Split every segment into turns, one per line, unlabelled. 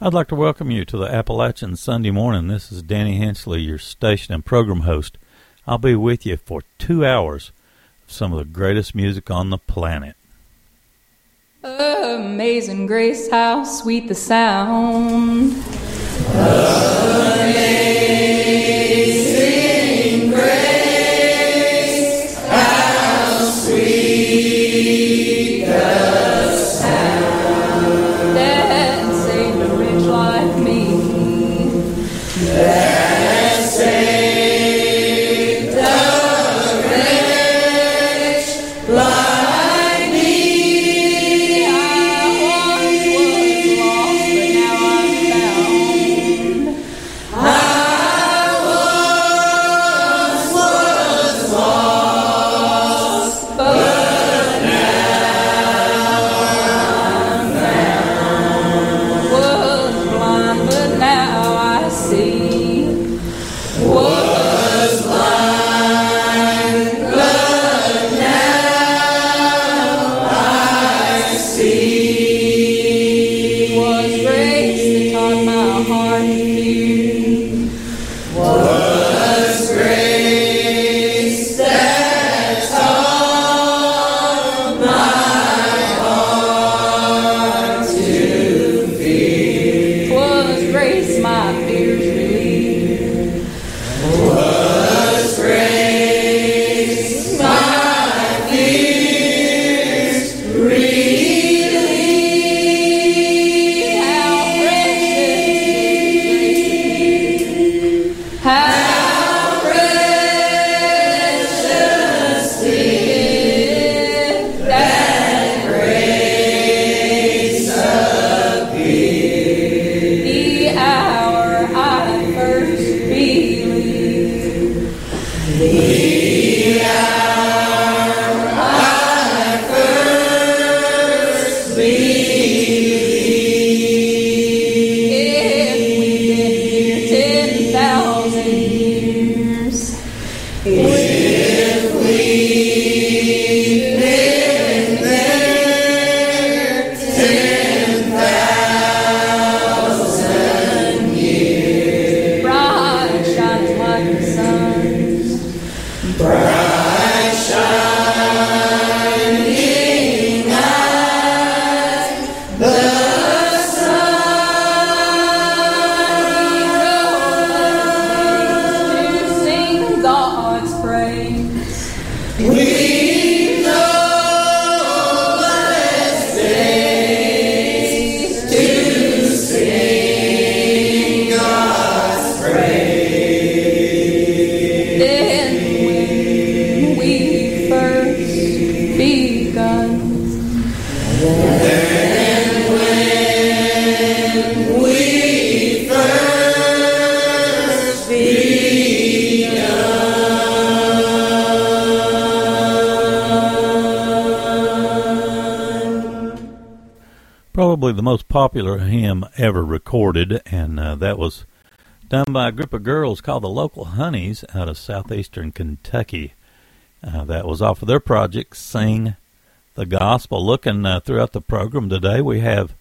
I'd like to welcome you to the Appalachian Sunday morning. This is Danny Hensley, your station and program host. I'll be with you for two hours of some of the greatest music on the planet.
Amazing grace, how sweet the sound.
The
most popular hymn ever recorded, and uh, that was done by a group of girls called the Local Honeys out of southeastern Kentucky. Uh, that was off of their project, Sing the Gospel. Looking uh, throughout the program today, we have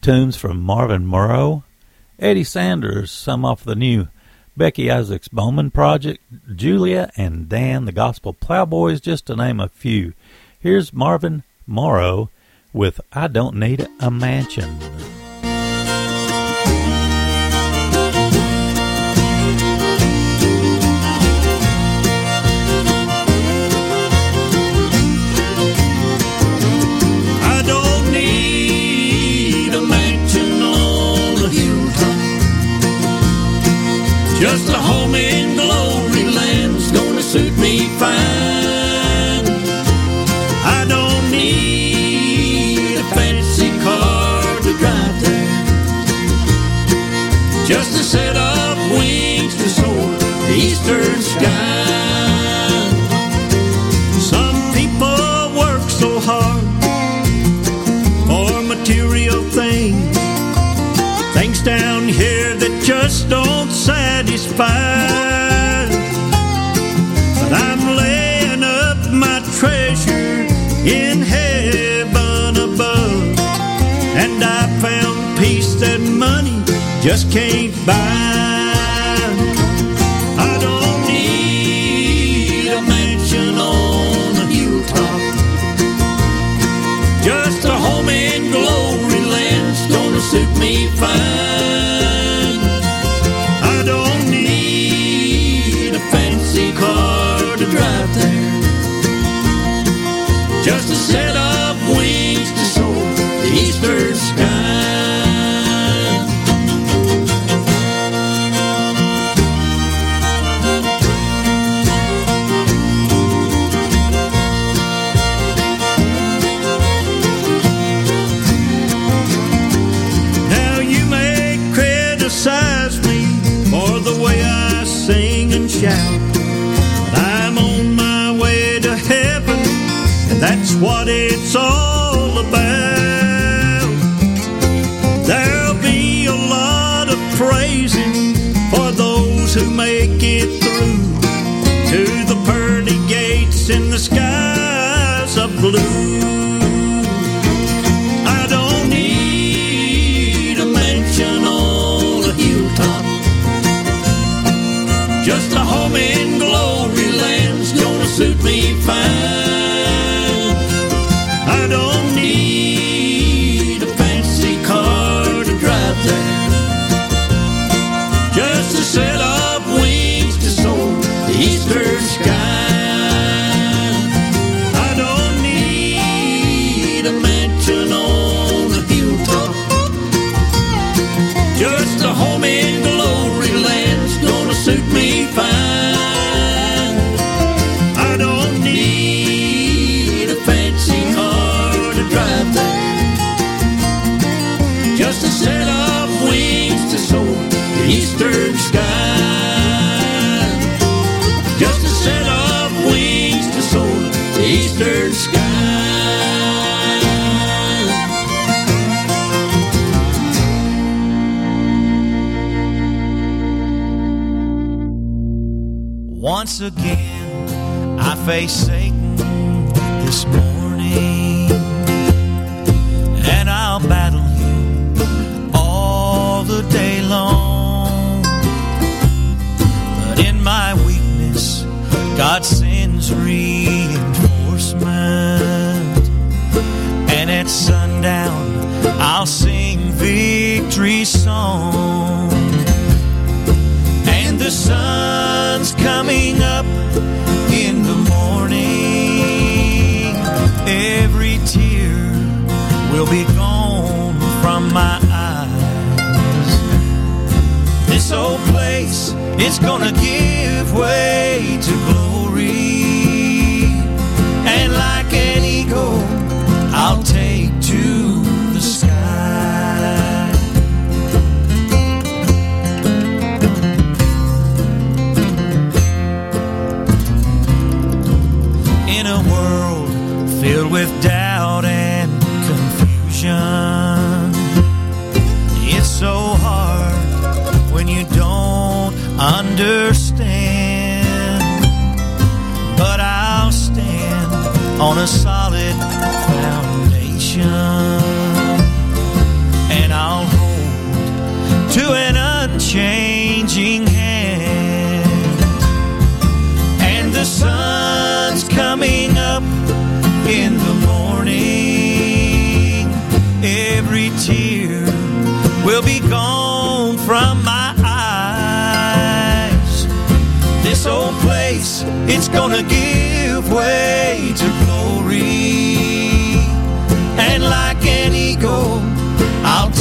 tunes from Marvin Morrow, Eddie Sanders, some off the new Becky Isaacs Bowman project, Julia and Dan, the Gospel Plowboys, just to name a few. Here's Marvin Morrow with I Don't Need a Mansion.
I don't need a mansion on the hilltop. Just a home Just a set of wings to soar the eastern sky. Some people work so hard for material things. Things down here that just don't satisfy. just can't buy blue
face Satan this morning. It's gonna give way to glory. And like an eagle, I'll take to the sky. In a world filled with death. on a solid foundation. And I'll hold to an unchanging hand. And the sun's coming up in the morning. Every tear will be gone from my eyes. This old place, it's gonna give way to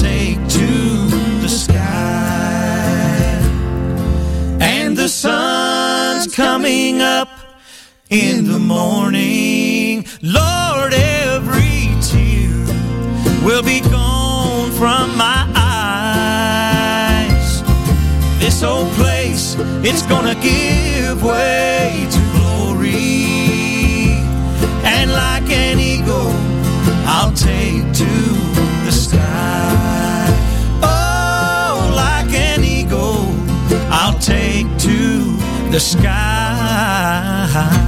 take to the sky. And the sun's coming up in the morning. Lord, every tear will be gone from my eyes. This old place, it's gonna give way to glory. And like an eagle, I'll take to the sky.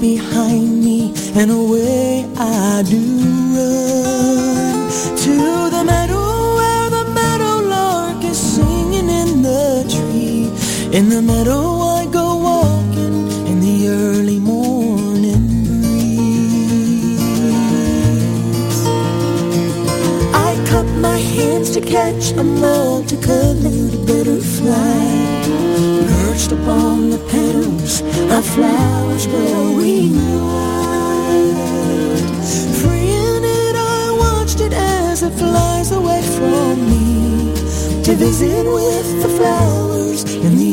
Behind me, and away I do run to the meadow where the meadow lark is singing in the tree. In the meadow I go walking in the early morning breeze. I cup my hands to catch a multicolored butterfly flowers growing wild. Freeing it, I watched it as it flies away from me to visit with the flowers in the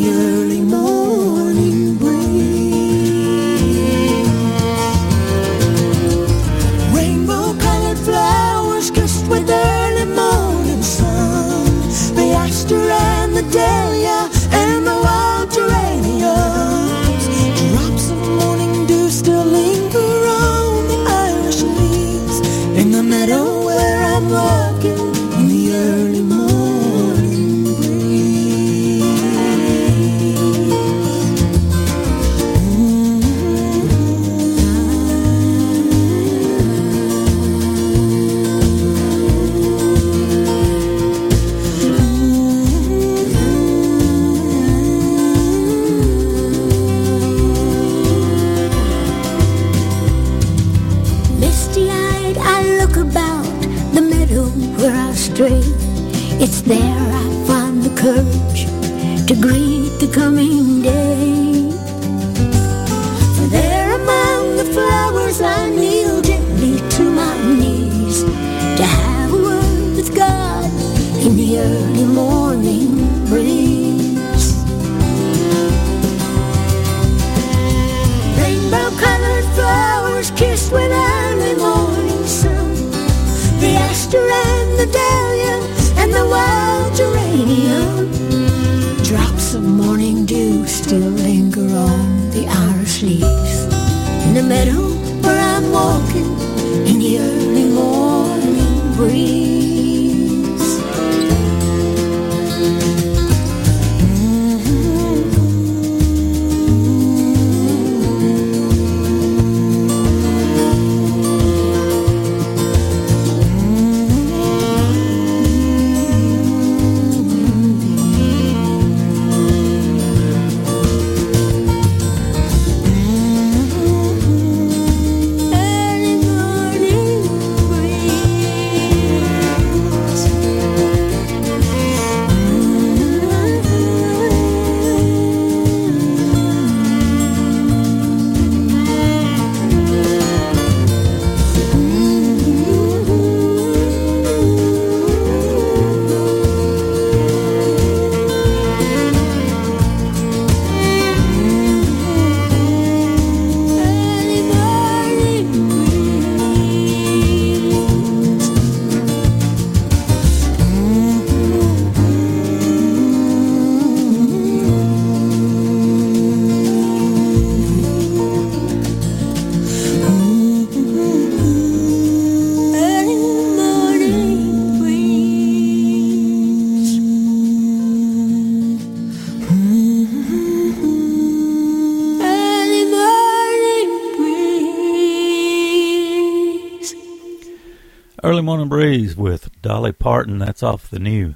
Morning Breeze with
Dolly Parton. That's off the new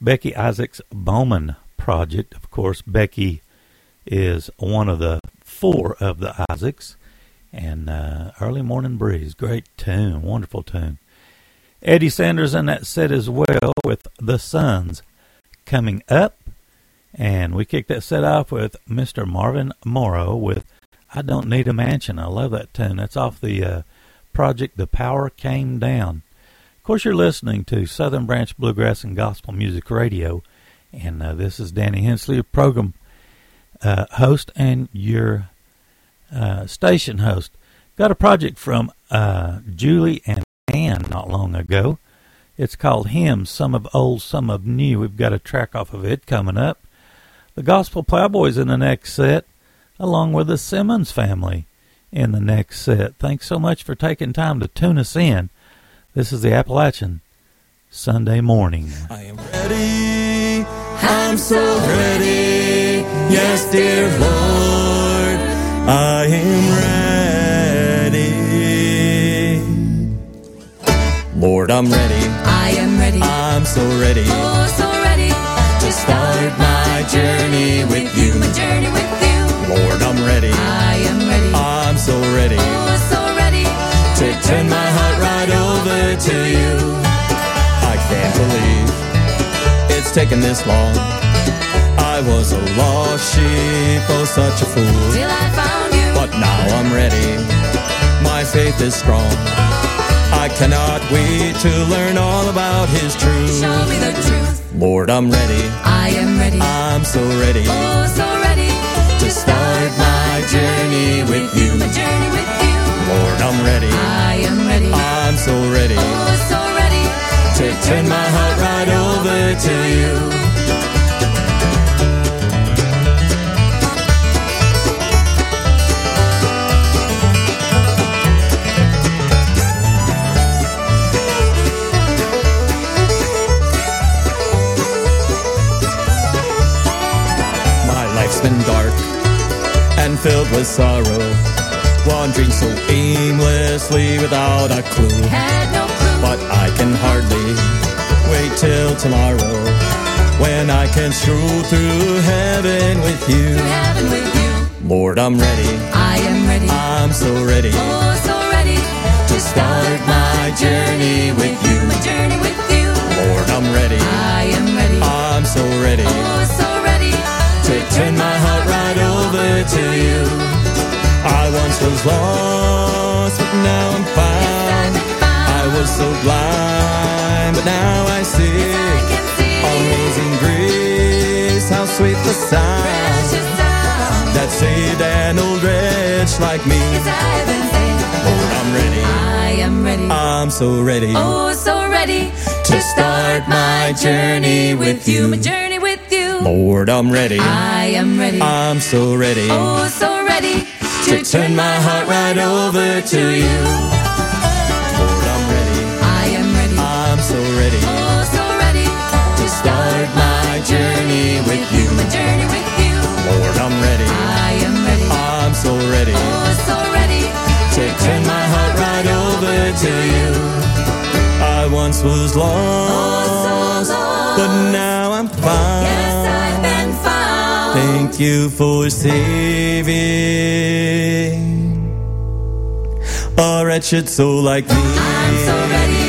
Becky Isaacs Bowman project. Of course, Becky is one of the four of the Isaacs. And uh, Early Morning Breeze, great tune, wonderful tune. Eddie Sanders in that set as well with The Suns coming up. And we kicked that set off with Mr. Marvin Morrow with I Don't Need a Mansion. I love that tune. That's off the uh, project The Power Came Down. Of course, you're listening to Southern Branch Bluegrass and Gospel Music Radio. And uh, this is Danny Hensley, your program uh, host and your uh, station host. Got a project from uh, Julia and Dan not long ago. It's called Hymns, Some of Old, Some of New. We've got a track off of it coming up. The Gospel Plowboys in the next set, along with the Simmons family in the next set. Thanks so much for taking time to tune us in. This is the Appalachian Sunday morning.
I am ready. I'm so ready. Yes, dear Lord. I am ready. Lord, I'm ready.
I am ready.
I'm so ready.
Oh, so ready to
start my journey with you.
My journey with you.
Lord, I'm ready.
I am ready.
I'm so ready
Oh, so ready
to turn my heart right over to you. I can't believe it's taken this long. I was a lost sheep, oh, such a fool.
till I found you.
But now I'm ready. My faith is strong. I cannot wait to learn all about His truth.
Show me the truth.
Lord, I'm ready.
I am ready.
I'm so ready
Oh, so ready
to start my journey with you.
my journey with you.
Lord, I'm ready.
I am ready.
I'm so ready
Oh, so ready
to turn my heart right over to you. My life's been dark and filled with sorrow, wandering so aimlessly without a clue.
Had no clue.
But I can hardly wait till tomorrow when I can stroll through heaven with you.
to heaven with you.
Lord, I'm ready.
I am ready.
I'm so ready
Oh, so ready
to start my journey with you.
my journey with you.
Lord, I'm ready.
I am ready.
I'm so ready
Oh, so ready
to turn my heart right over to you. Was lost, but now I'm found. I was so blind, but now I see.
I can see
Amazing grace, how sweet the sound that saved an old wretch like me.
Yes, I've been saved.
Lord, I'm ready.
I am ready.
I'm so ready
Oh, so ready
to start my journey with you.
My journey with you.
Lord, I'm ready.
I am ready.
I'm so ready
Oh, so ready
to turn my heart right over to you. Lord, I'm ready.
I am ready.
I'm so ready
Oh, so ready
to start my journey with you.
My journey with you.
Lord, I'm ready.
I am ready.
I'm so ready
Oh, so ready
to turn my heart right over to you. I once was lost, oh, but now I'm found.
Yes, I've been found.
Thank you for saving a wretched soul like me.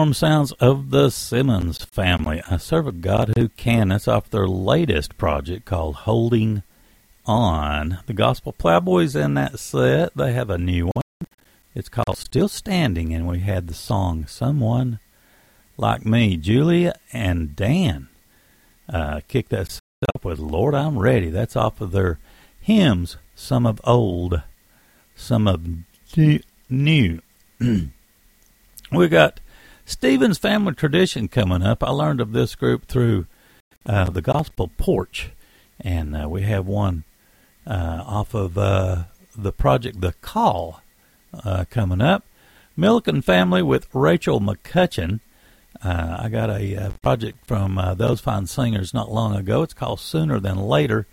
Warm sounds of the Simmons family. I serve a God who can. That's off their latest project called Holding On. The Gospel Plowboys in that set. They have a new one. It's called Still Standing, and we had the song Someone Like Me. Julia and Dan uh, kicked that up with Lord I'm Ready. That's off of their hymns, some of old, some of new. we got Stephen's Family Tradition coming up. I learned of this group through uh, the Gospel Porch, and uh, we have one uh, off of uh, the project The Call uh, coming up. Milliken Family with Rachel McCutcheon. Uh, I got a, project from those fine singers not long ago. It's called Sooner Than Later.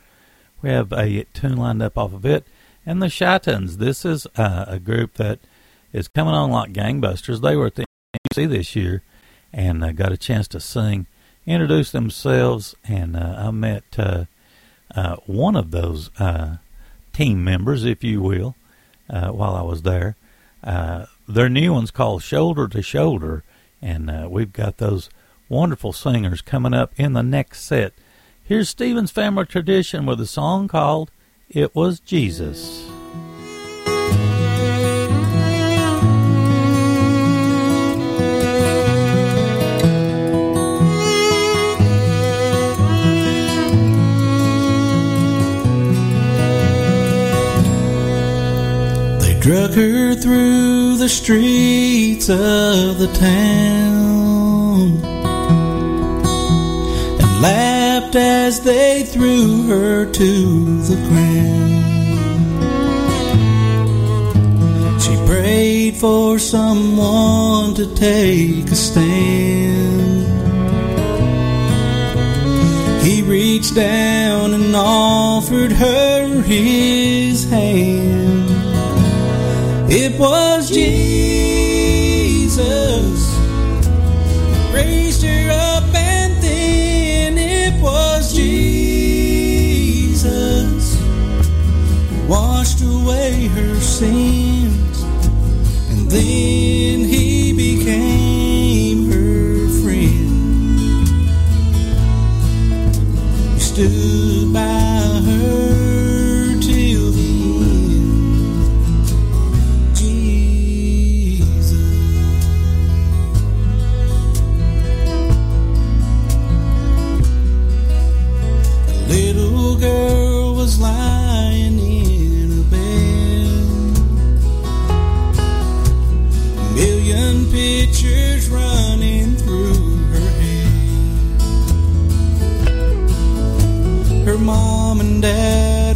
We have a tune lined up off of it. And the Shytons. This is a group that is coming on like gangbusters. They were at the This year and uh, got a chance to sing, introduce themselves, and uh, I met uh, uh one of those uh, team members, if you will, while I was there. their new one's called Shoulder to Shoulder, and we've got those wonderful singers coming up in the next set. Here's Stephen's Family Tradition with a song called It Was Jesus.
Drug her through the streets of the town and laughed as they threw her to the ground. She prayed for someone to take a stand. He reached down and offered her his hand. It was Jesus. Raised her up, and then it was Jesus. Washed away her sins, and then he became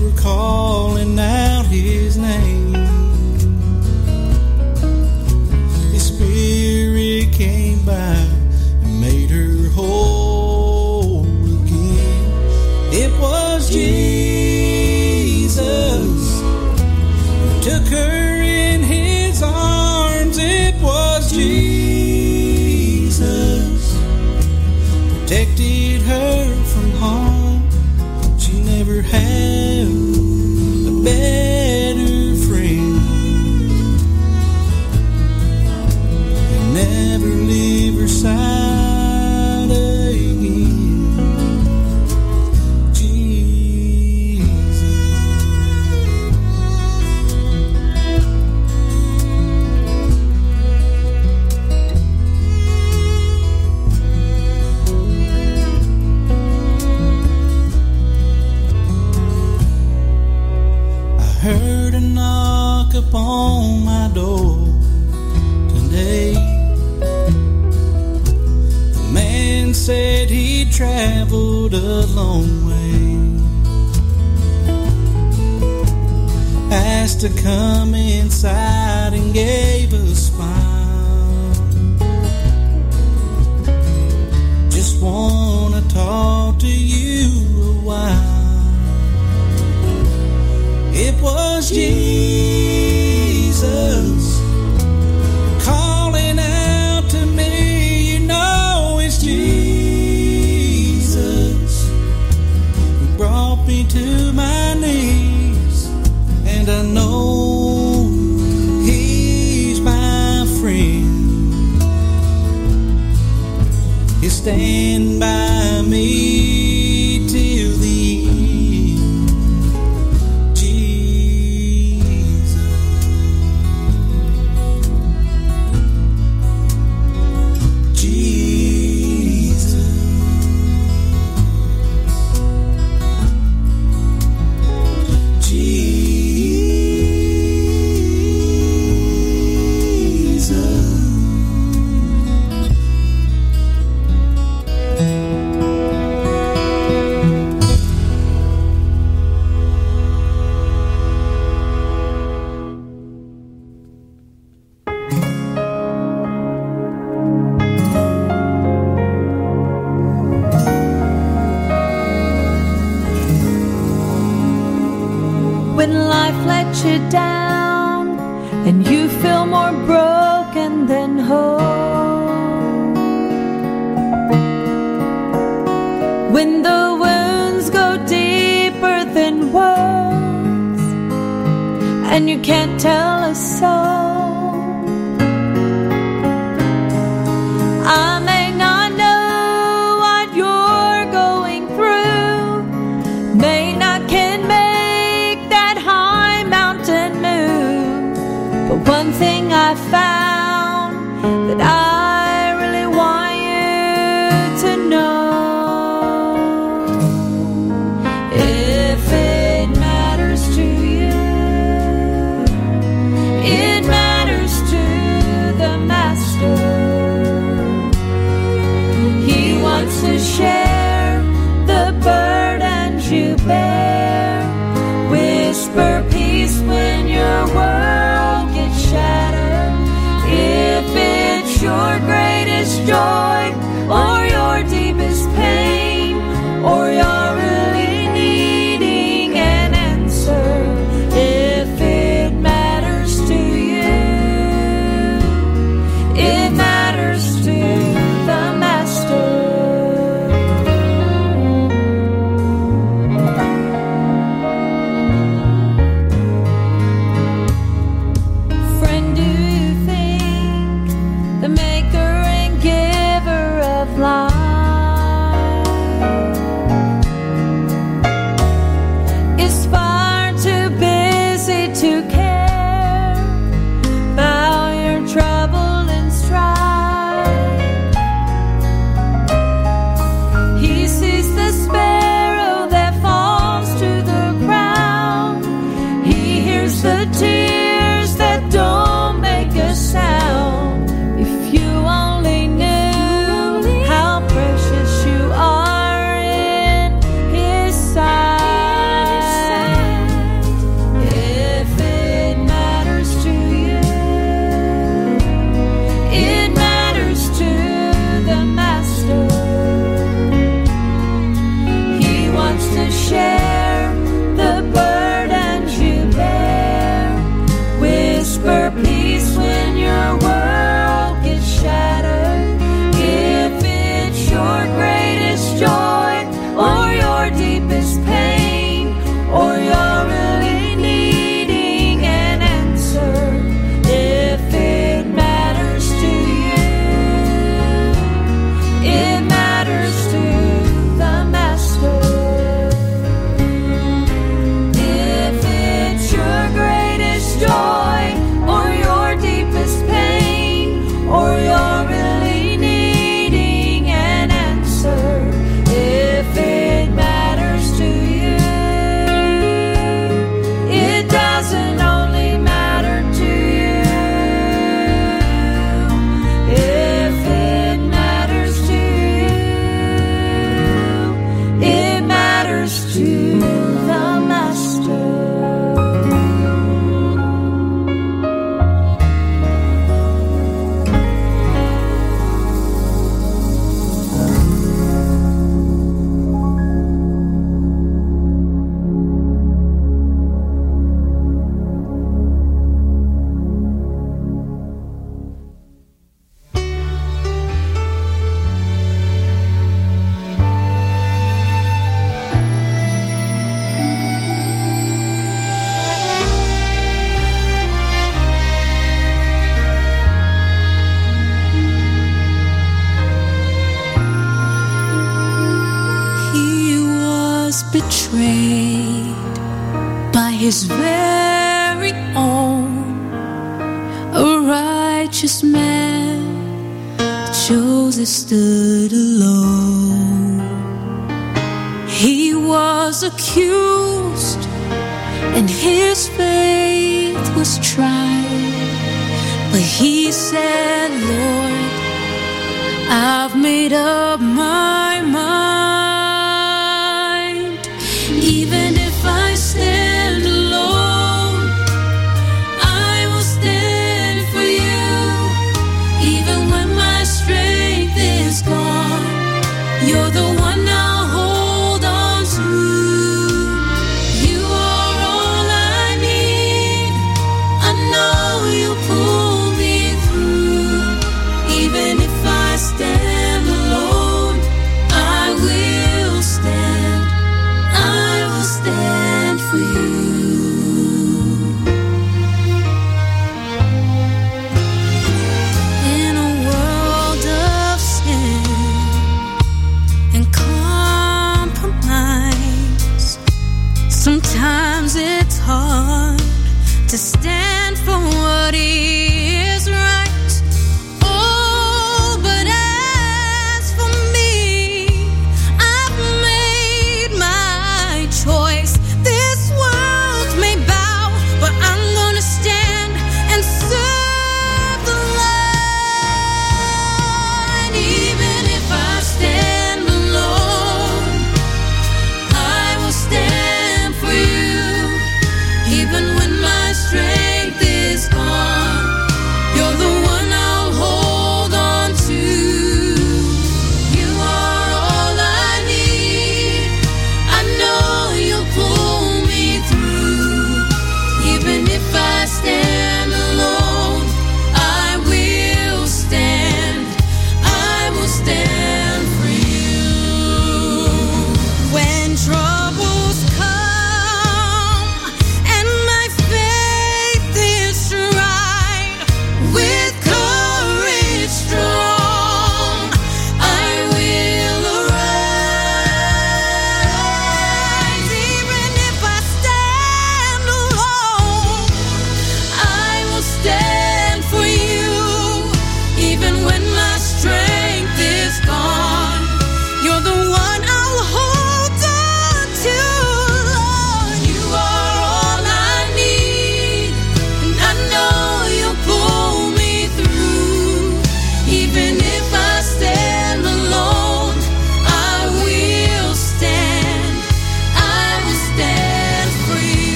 were calling out on my door today. The man said he traveled a long way. Asked to come inside and gave a smile. Just wanna talk to you a while. It was Jesus.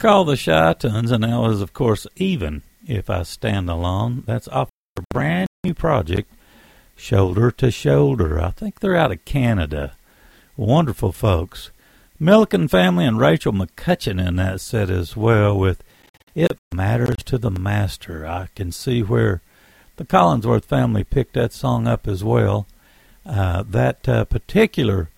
They're called the Shy Tuns, and that was, of course, Even If I Stand Alone. That's off their brand new project, Shoulder to Shoulder. I think they're out of Canada. Wonderful folks. Milliken family and Rachel McCutcheon in that set as well with It Matters to the Master. I can see where the Collingsworth family picked that song up as well. Uh, that uh, particular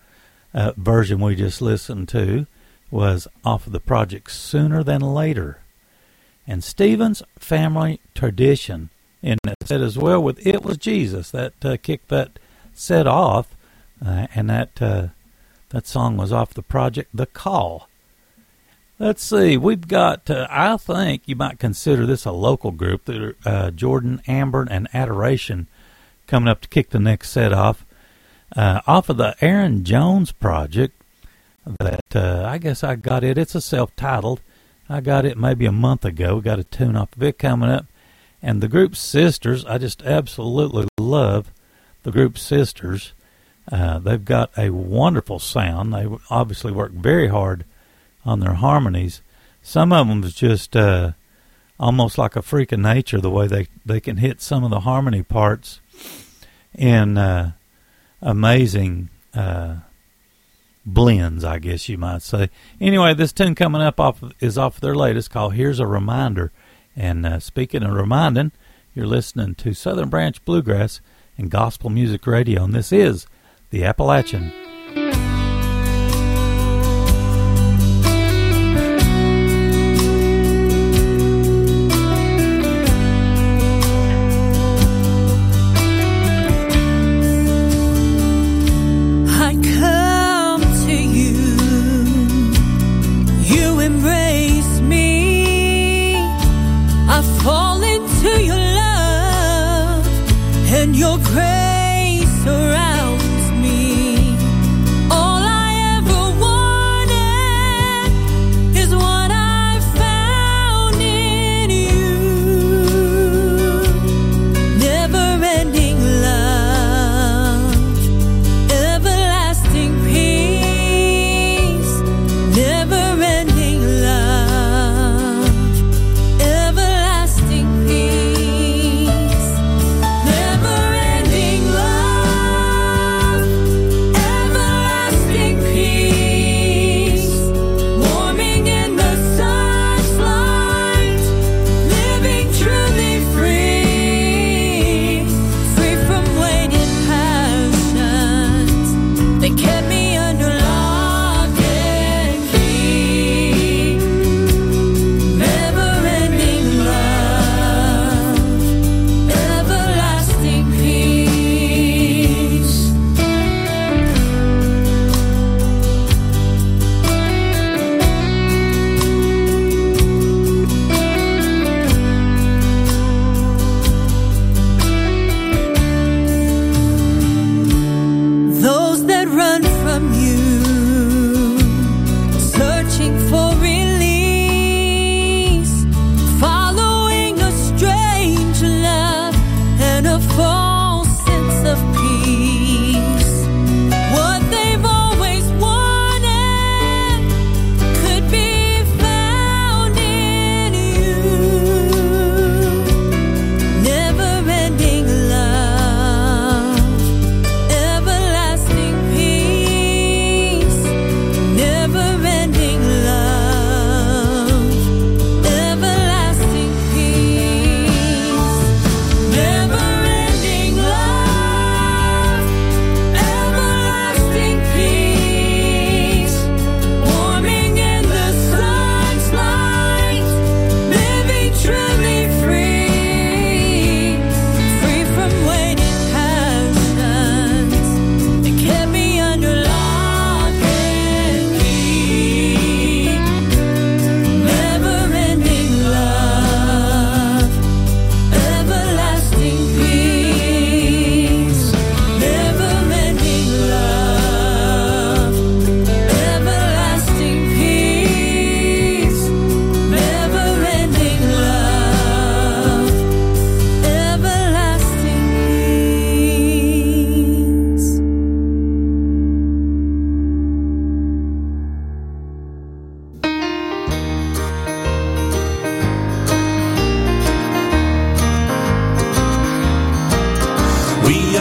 uh, version we just listened to was off of the project Sooner Than Later. And Stephen's Family Tradition in it said as well with It Was Jesus. That uh, kicked that set off, uh, and that uh, that song was off the project The Call. Let's see, we've got, uh, I think you might consider this a local group, that uh, Jordan, Amber, and Adoration coming up to kick the next set off. Uh, off of the Aaron Jones project, that uh, I guess I got it. It's a self-titled. I got it maybe a month ago. Got a tune off of it coming up, and the group Sisters. I just absolutely love the group Sisters. Uh, they've got a wonderful sound. They obviously work very hard on their harmonies. Some of them is just uh, almost like a freak of nature the way they they can hit some of the harmony parts in uh, amazing uh, blends, I guess you might say. Anyway, this tune coming up off is off their latest called "Here's a Reminder." And uh, speaking of reminding, you're listening to Southern Branch Bluegrass and Gospel Music Radio, and this is the Appalachian.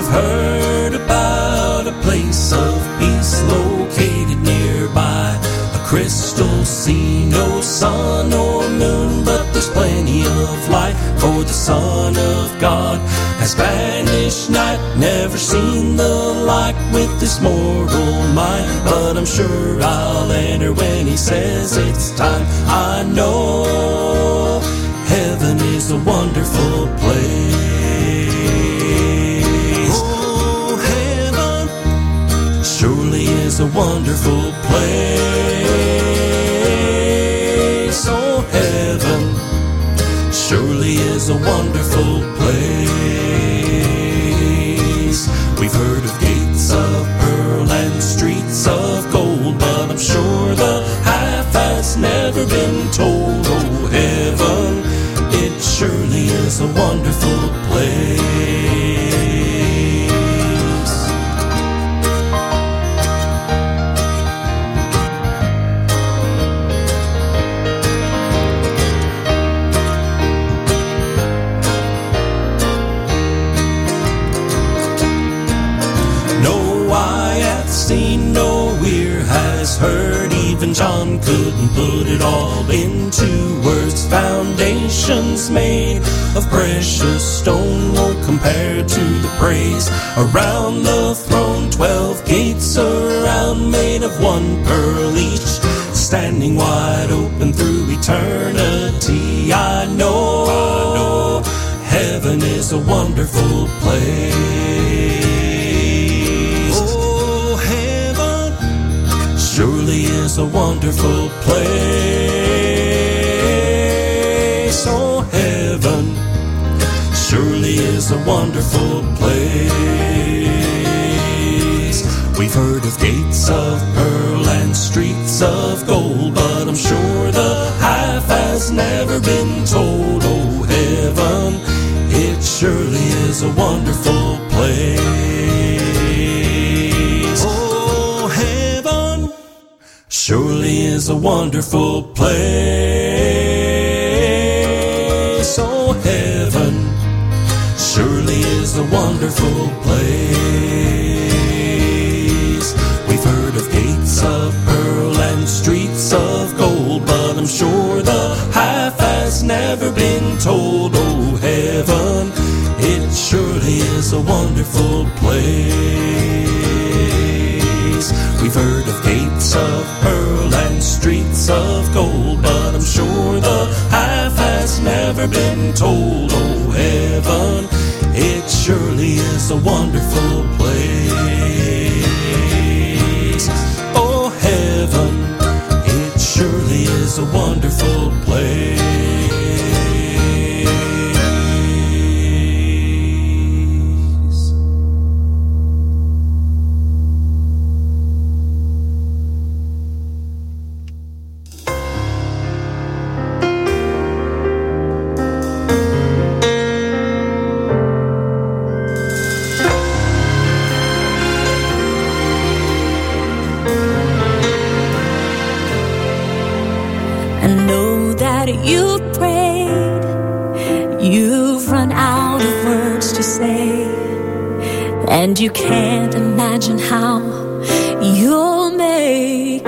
have heard about a place of peace located nearby. A
crystal sea, no sun or moon, but there's plenty of light for the Son of God has vanished night. Never seen the like with this mortal mind, but I'm sure I'll enter when he says it's time. I know heaven is a wonderful place. A wonderful place. Oh, heaven surely is a wonderful place. We've heard of gates of pearl and streets of gold, but I'm sure the half has never been told. Oh, heaven, it surely is a wonderful place. Of precious stone won't compare to the praise around the throne. Twelve gates around, made of one pearl each, standing wide open through eternity. I know, I know, heaven is a wonderful place. Oh, heaven surely is a wonderful place. Surely is a wonderful place. We've heard of gates of pearl and streets of gold, but I'm sure the half has never been told. Oh, heaven, it surely is a wonderful place. Oh, heaven surely is a wonderful place. Oh, heaven surely is a wonderful place. We've heard of gates of pearl and streets of gold, but I'm sure the half has never been told. Oh, heaven, it surely is a wonderful place. We've heard of gates of pearl and streets of gold, but I'm sure the half has never been told. Oh, heaven, it surely is a wonderful place.
You've. You've run out of words to say. And you can't imagine how you'll make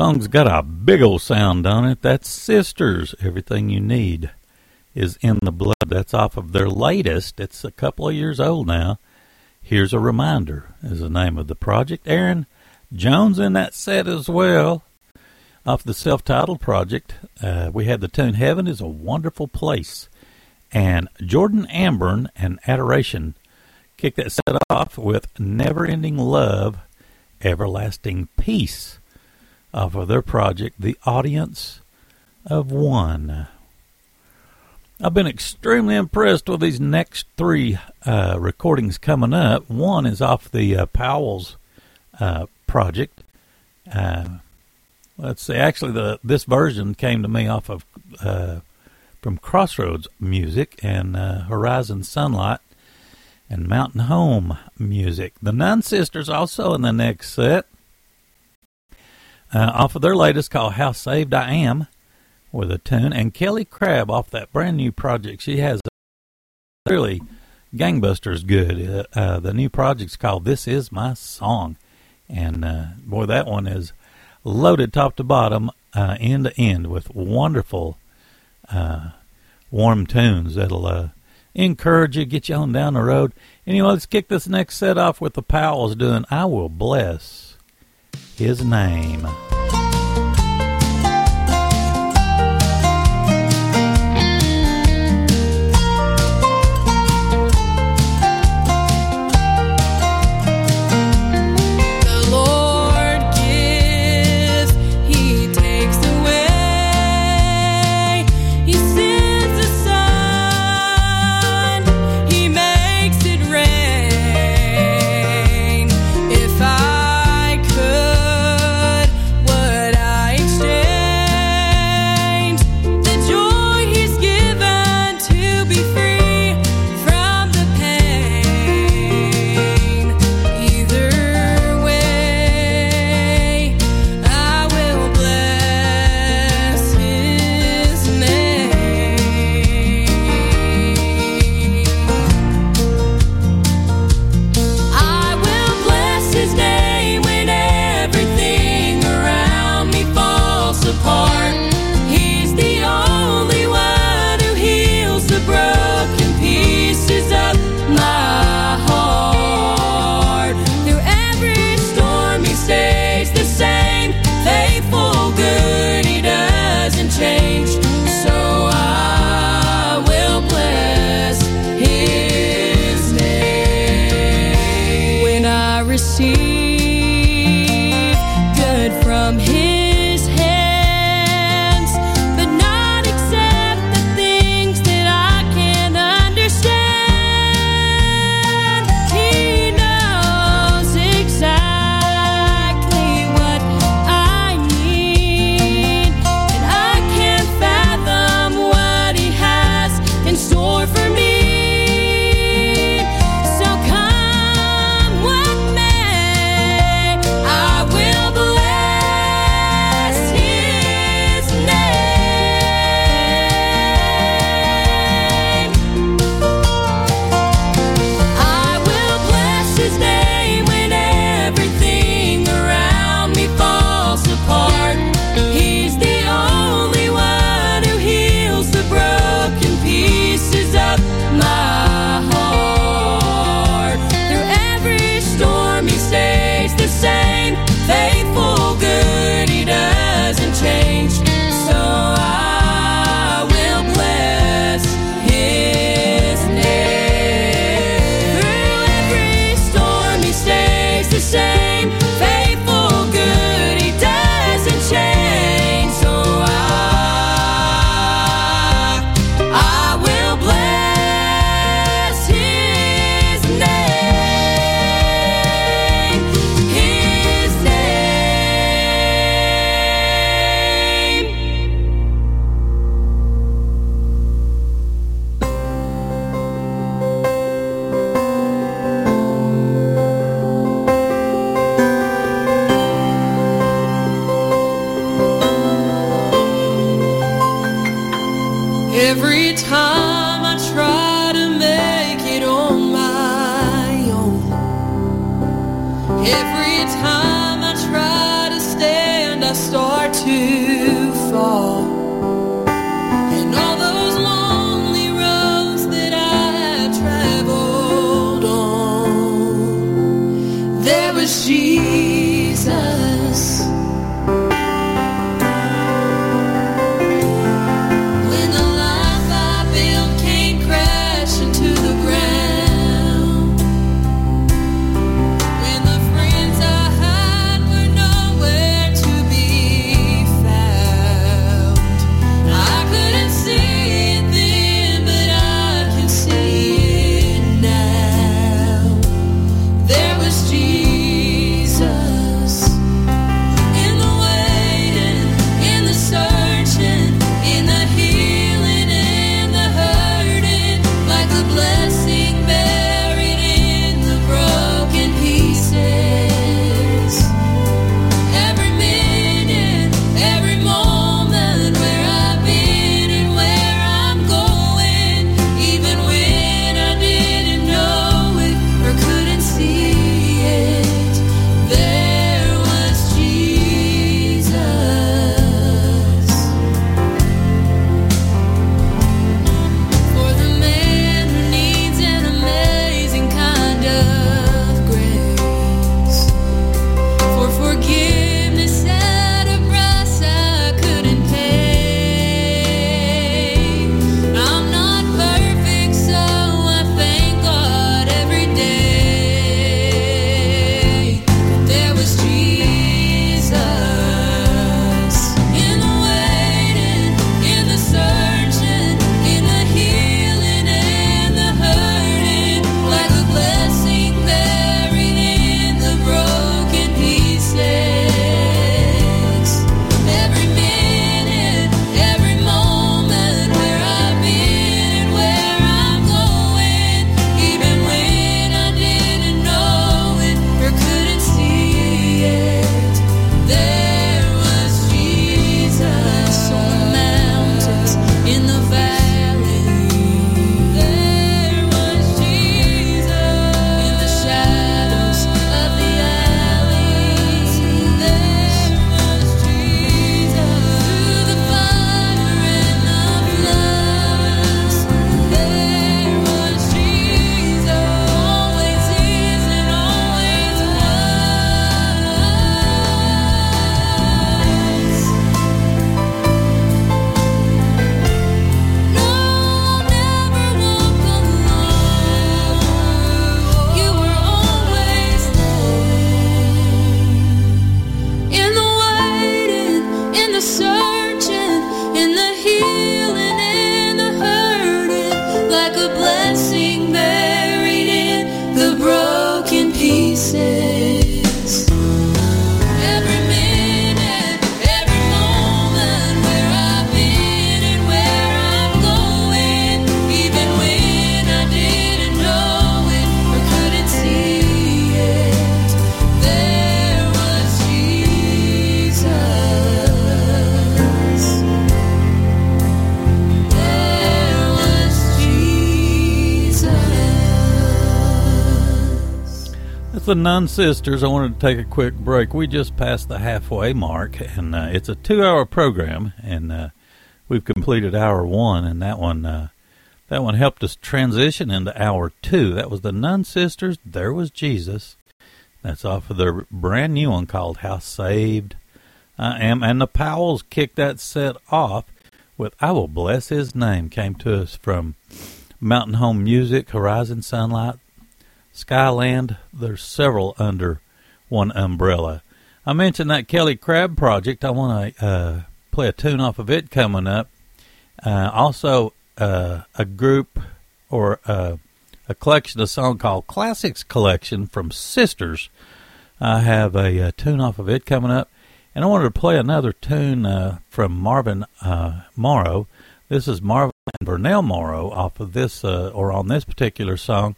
Song's got a big old sound on it. That's Sisters. Everything you need is in the blood. That's off of their latest. It's a couple of years old now. Here's a reminder is the name of the project. Aaron Jones in that set as well. Off the self-titled project, uh, we had the tune "Heaven is a Wonderful Place," and Jordan Amburn and Adoration kicked that set off with "Never-Ending Love, Everlasting Peace." Off of their project, "The Audience of One." I've been extremely impressed with these next three uh, recordings coming up. One is off the uh, Powell's uh, project. Uh, let's see. Actually, the this version came to me off of uh, from Crossroads Music and uh, Horizon Sunlight and Mountain Home Music. The Nun Sisters also in the next set. Off of their latest called "How Saved I Am." with a tune, and Kelly Crabb off that brand new project. She has really gangbusters good. Uh, uh, the new project's called "This Is My Song," and uh, boy, that one is loaded top to bottom, uh, end to end with wonderful, uh, warm tunes that'll uh, encourage you, get you on down the road. Anyway, let's kick this next set off with the Powells doing "I Will Bless His Name." Nun Sisters. I wanted to take a quick break. We just passed the halfway mark, and uh, it's a two-hour program, and uh, we've completed hour one, and that one, uh, that one helped us transition into hour two. That was the Nun Sisters. There was Jesus. That's off of their brand new one called "How Saved I Am," and the Powells kicked that set off with "I Will Bless His Name." Came to us from Mountain Home Music, Horizon Sunlight, Skyland. There's several under one umbrella. I mentioned that Kelly Crabb project. I want to uh, play a tune off of it coming up. Uh, also, uh, a group or uh, a collection of song called Classics Collection from Sisters. I have a, uh tune off of it coming up, and I wanted to play another tune uh, from Marvin Morrow. This is Marvin and Vernell Morrow off of this, or on this particular song,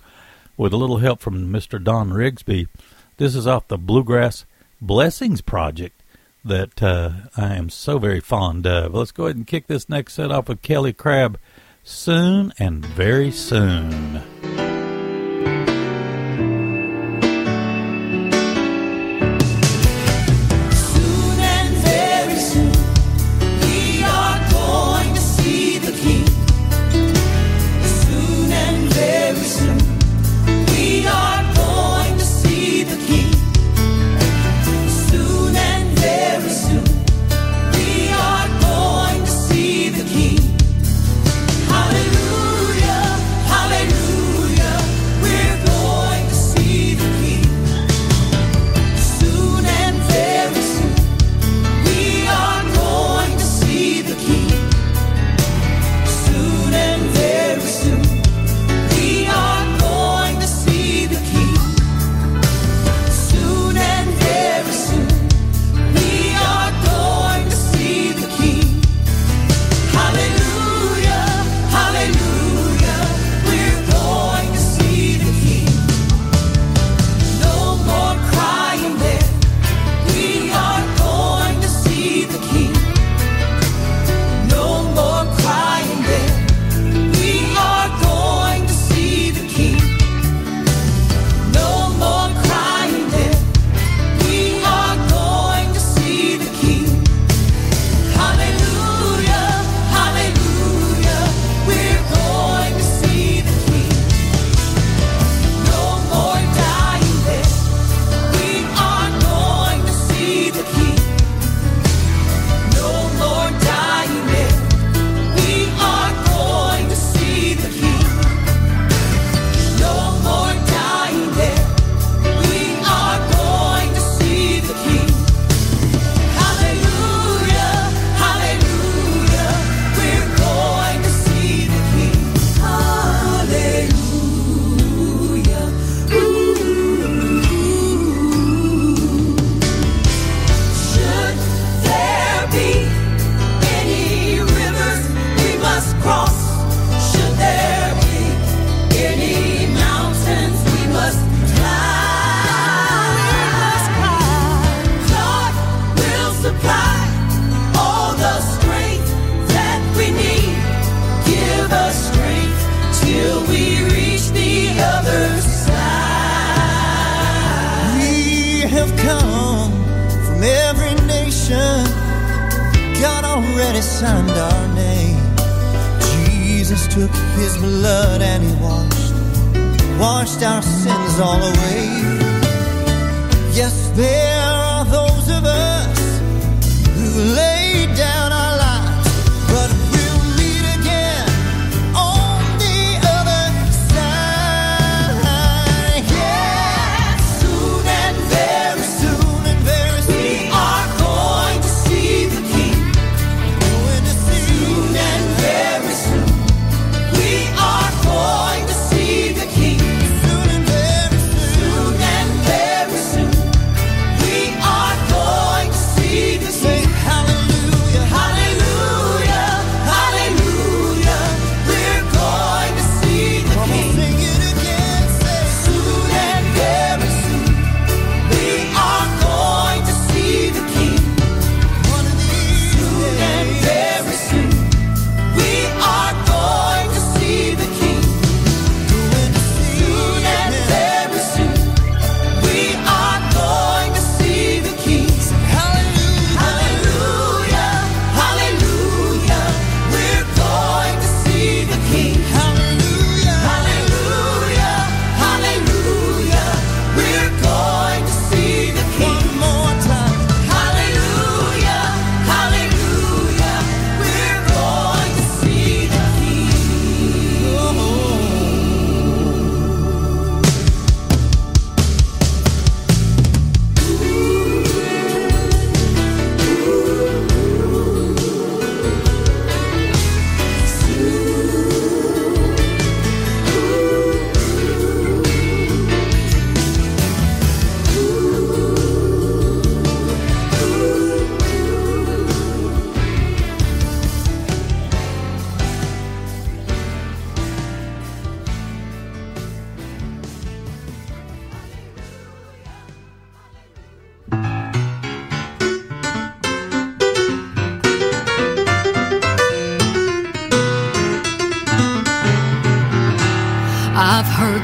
with a little help from Mr. Don Rigsby. This is off the Bluegrass Blessings Project that uh, I am so very fond of. Let's go ahead and kick this next set off with Kelly Crabb
soon and very soon.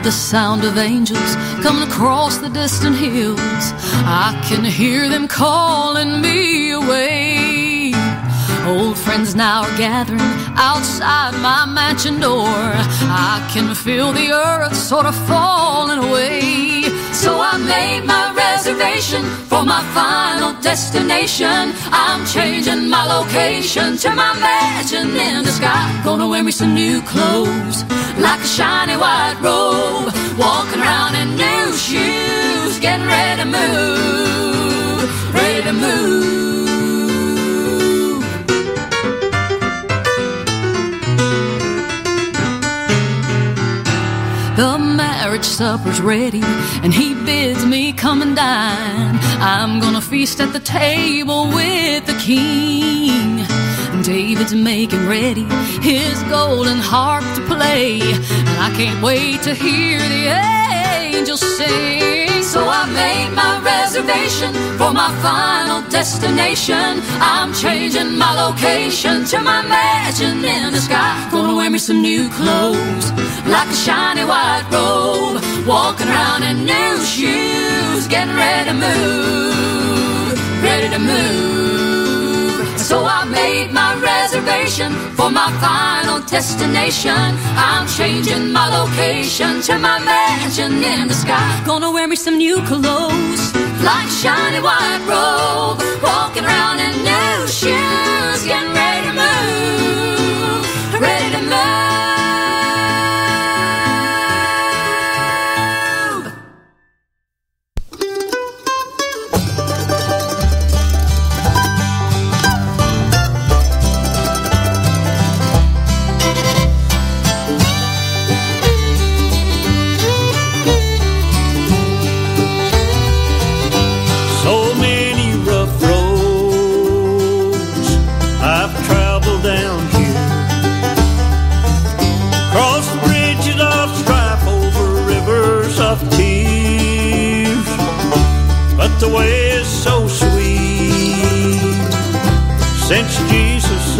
The
sound of angels coming across the distant hills. I can hear them calling me away. Old friends now are gathering outside my mansion door. I can feel the earth sort of falling away. So I made my reservation for my final destination. I'm changing my location to my mansion in the sky. Gonna wear me some new clothes, like a shiny white robe. Walking around in new shoes, getting ready to move, ready to move. Marriage supper's ready, and he bids me come and dine. I'm gonna feast at the table with the king. David's making ready his golden harp to play, and I can't wait to hear the angels sing. So I made my reservation for my final destination. I'm changing my location to my mansion in the sky. Gonna wear me some new clothes, like a shiny white robe. Walking around in new shoes, getting ready to move, ready to move. So I made my reservation for my final destination. I'm changing my location to my mansion in the sky. Gonna wear me some new clothes, like shiny white robe. Walking around in new shoes, getting ready to move, ready to move.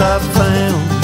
I've found.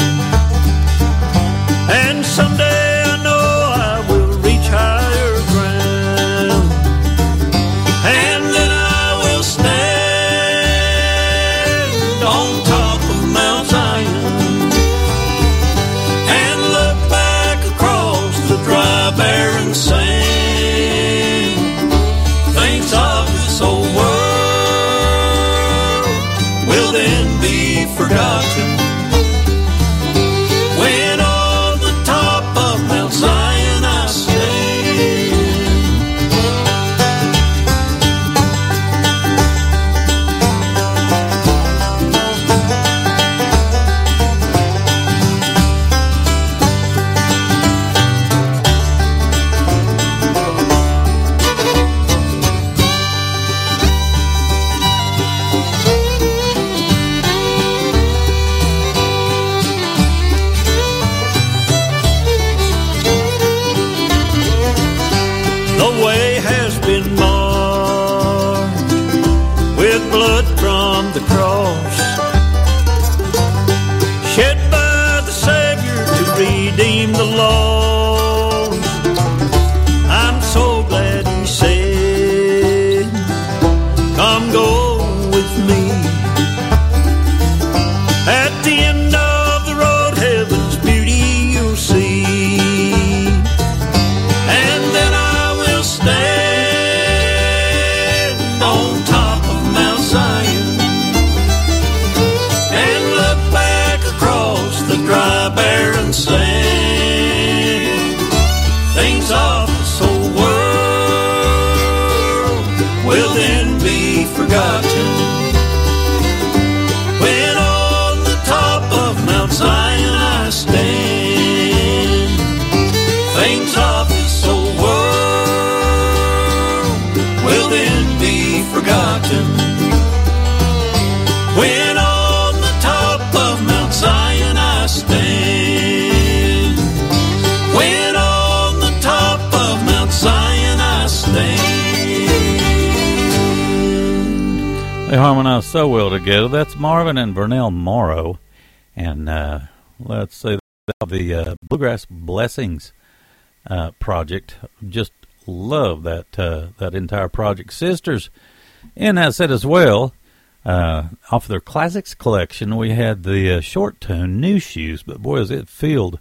So
well together. That's Marvin and Vernell Morrow. And uh, let's say the uh, Bluegrass Blessings uh, project. Just love that uh, that entire project. Sisters in that set as well. Uh, off their classics collection, we had the uh, short tune "New Shoes," but boy, is it filled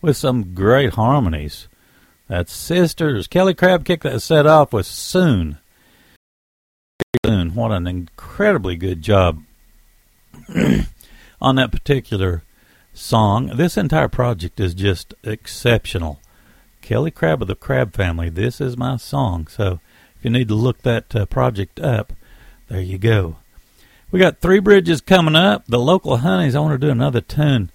with some great harmonies. That's Sisters. Kelly Crabb kicked that set off with "Soon." Soon. What an incredibly good job on that particular song. This entire project is just exceptional. Kelly Crabb of the Crabb family. This is my song. So if you need to look that uh, project up, there you go. We got Three Bridges coming up. The local honeys. I want to do another tune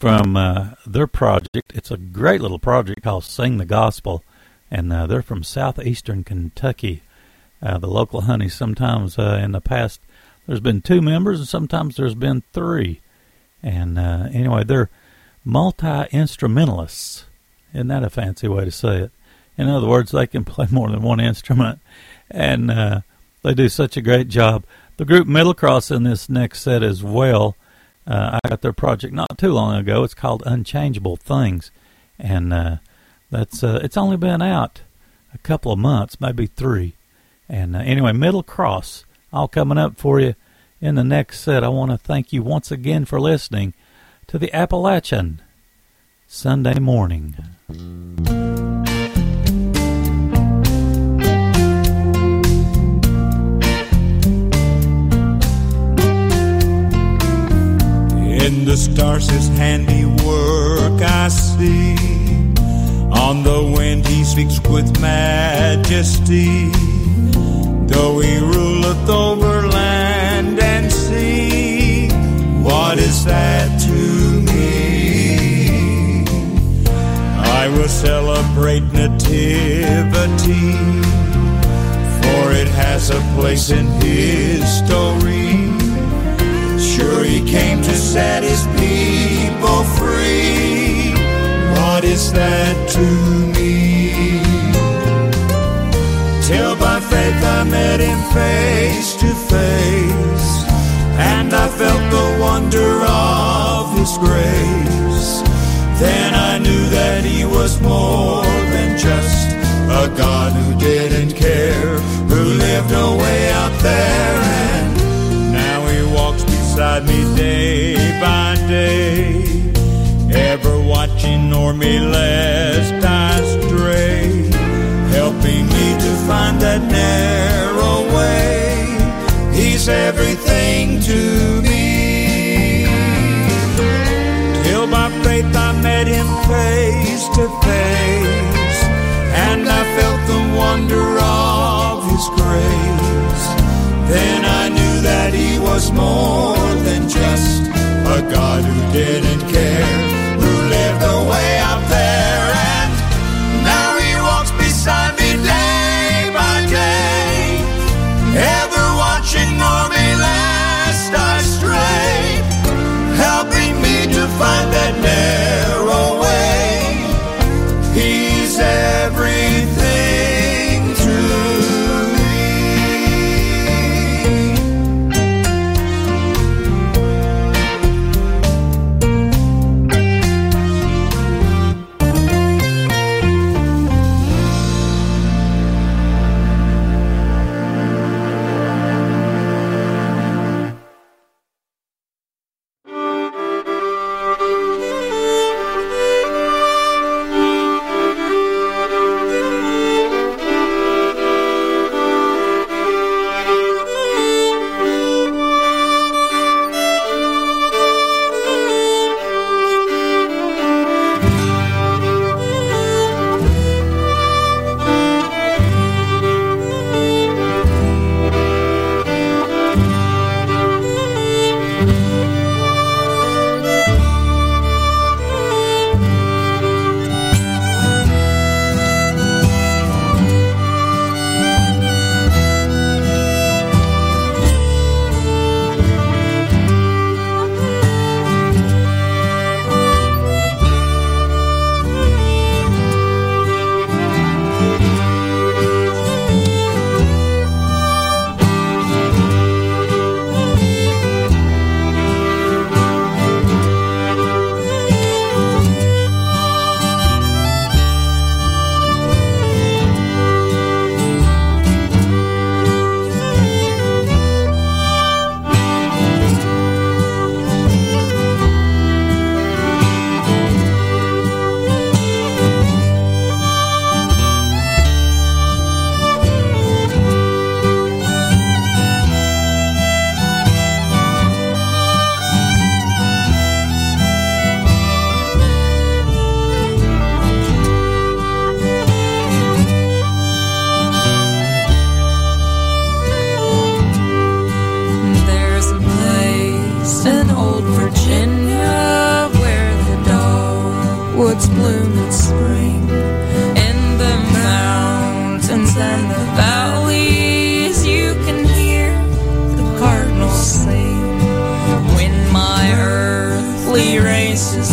from uh, their project. It's a great little project called Sing the Gospel, and uh, they're from southeastern Kentucky. Uh, the local honey, Sometimes uh, in the past, there's been two members, and sometimes there's been three. And uh, anyway, they're multi instrumentalists. Isn't that a fancy way to say it? In other words, they can play more than one instrument, and uh, they do such a great job. The group Middle Cross in this next set as well. Uh, I got their project not too long ago. It's called Unchangeable Things, and uh, that's uh, it's only been out a couple of months, maybe three. And uh, anyway, Middle Cross, all coming up for you in the next set. I want to thank you once again for listening to the Appalachian Sunday morning.
In the stars his handiwork I see. On the wind he speaks with majesty. Though he ruleth over land and sea, what is that to me? I will celebrate nativity, for it has a place in history. Sure, he came to set his people free. What is that to met him face to face, and I felt the wonder of his grace. Then I knew that he was more than just a God who didn't care, who lived away out there, and now he walks beside me day by day, ever watching o'er me lest find that narrow way. He's everything to me. Till by faith I met him face to face, and I felt the wonder of his grace. Then I knew that he was more than just a God who didn't care,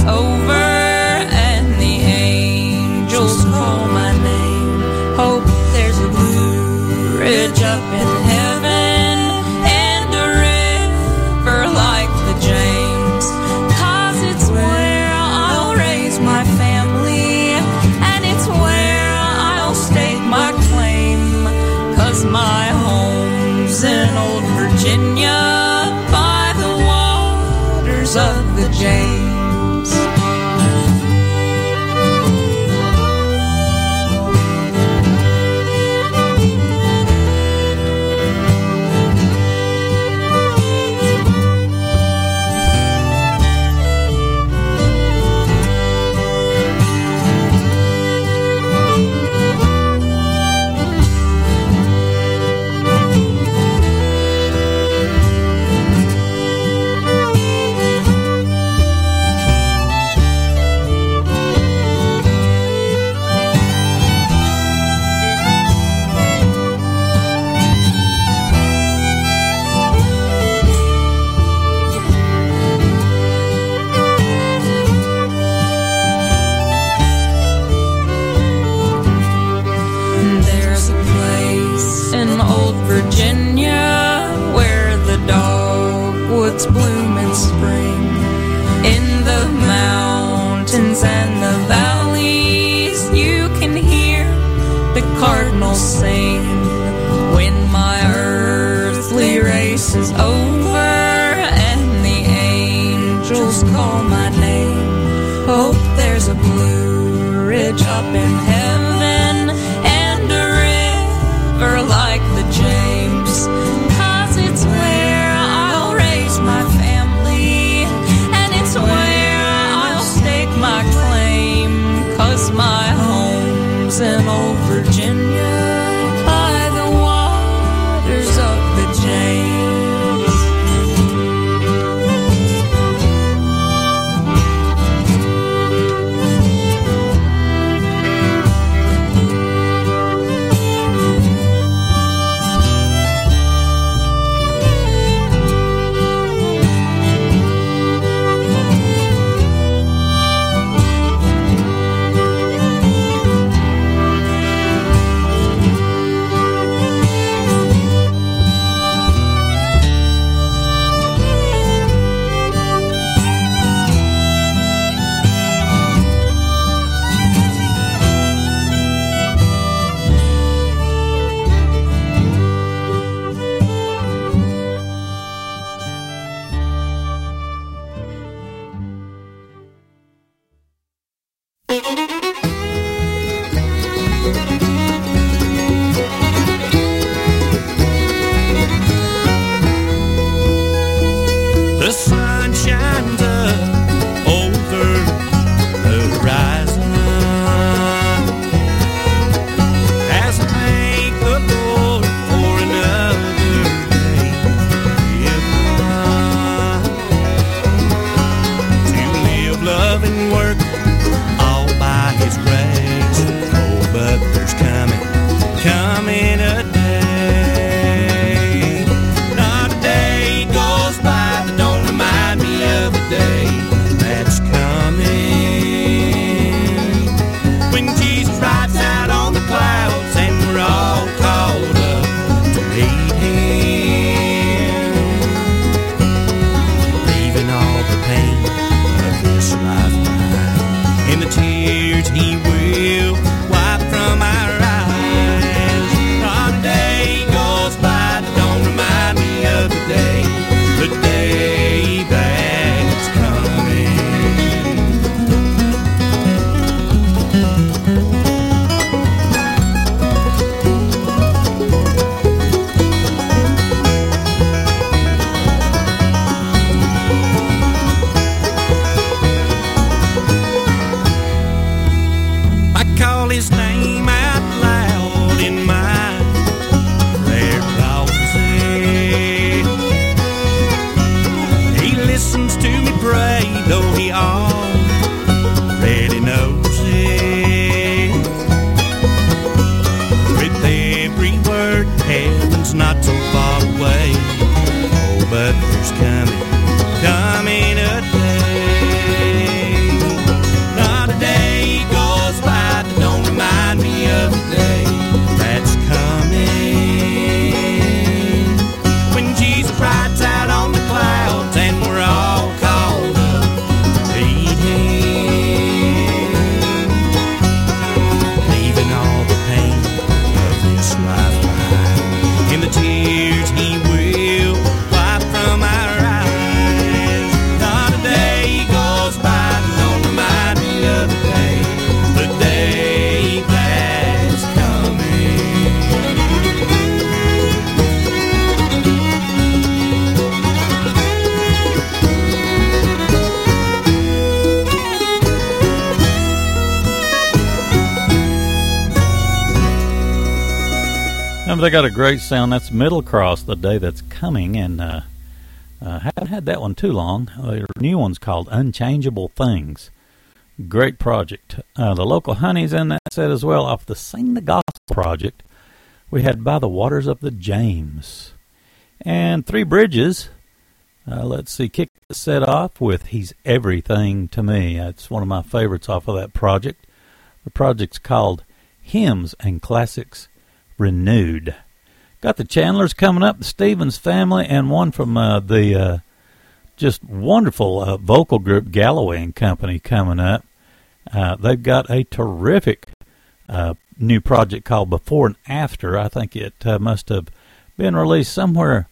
race
they got a great sound. That's Middle Cross, the day that's coming, and uh, uh, haven't had that one too long. Uh, Their new one's called Unchangeable Things. Great project. Uh, the local honeys in that set as well off the Sing the Gospel project. We had By the Waters of the James. And Three Bridges. Uh, let's see, kick the set off with He's Everything to Me. That's one of my favorites off of that project. The project's called Hymns and Classics Renewed. Got the Chandlers coming up, the Stevens family, and one from uh, the uh, just wonderful uh, vocal group Galloway and Company coming up. Uh, they've got a terrific uh, new project called Before and After. I think it uh, must have been released somewhere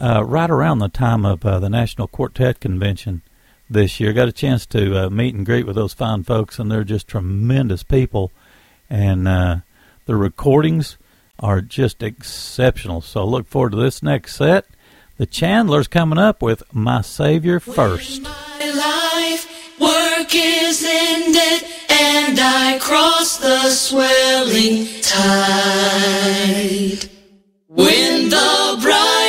right around the time of the National Quartet Convention this year. Got a chance to meet and greet with those fine folks, and they're just tremendous people. And the recordings are just exceptional. So look forward to this next set. The Chandlers coming up with My Savior First.
My life work is ended and I cross the swelling tide. When the bright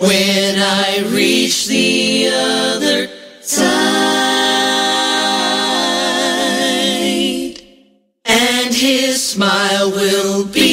when I reach the other side. And his smile will be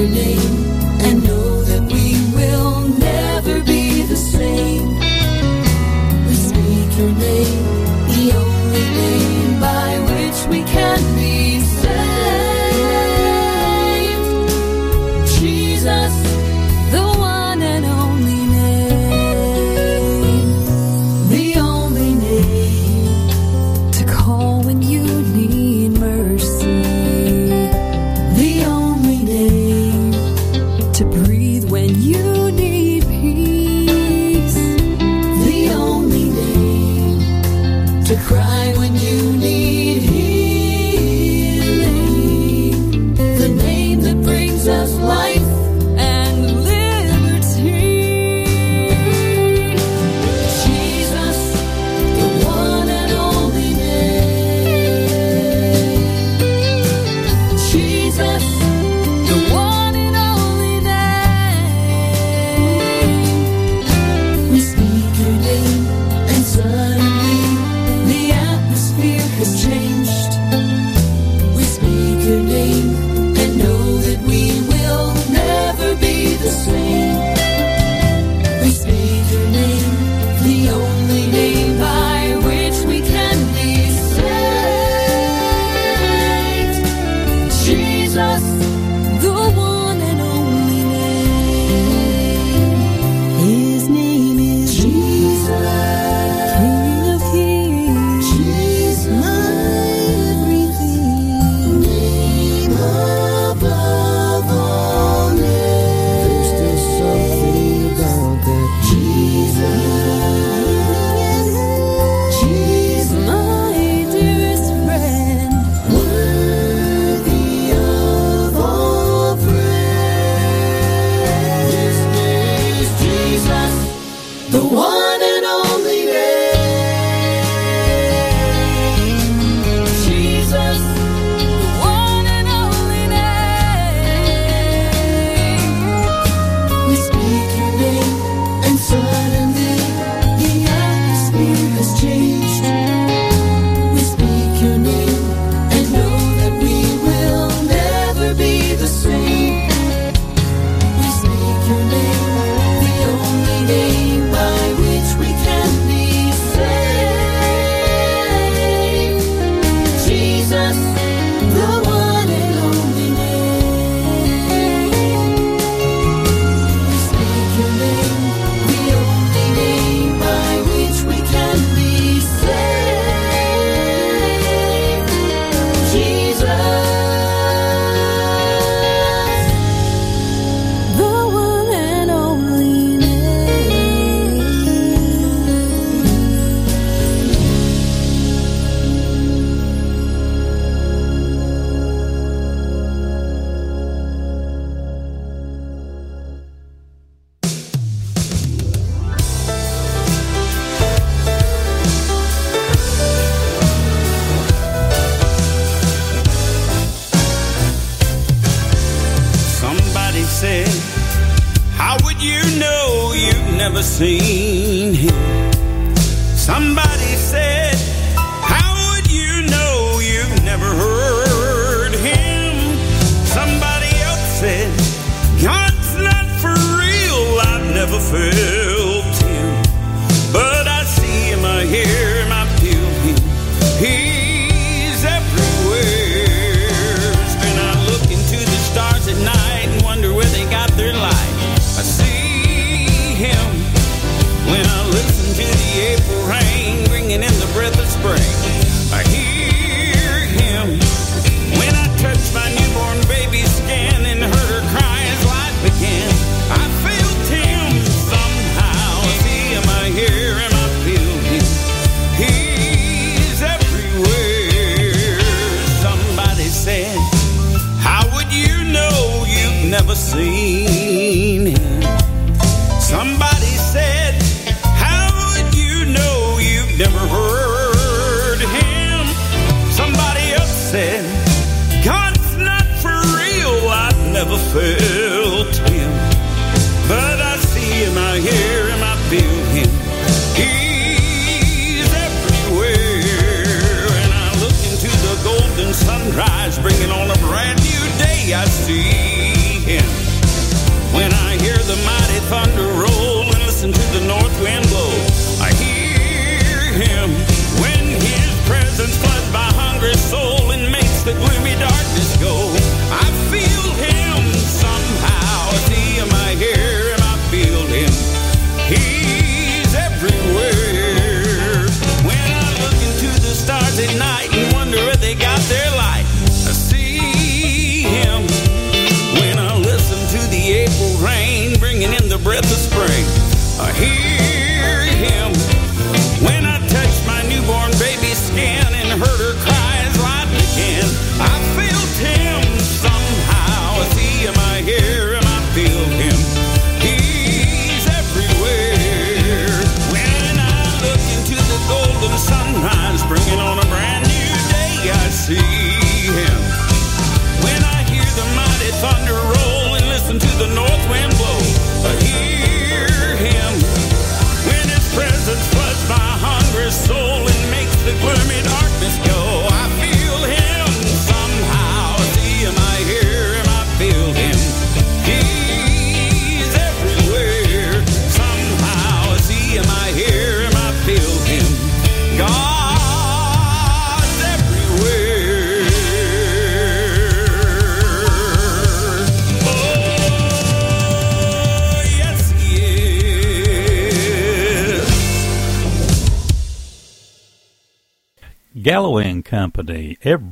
your name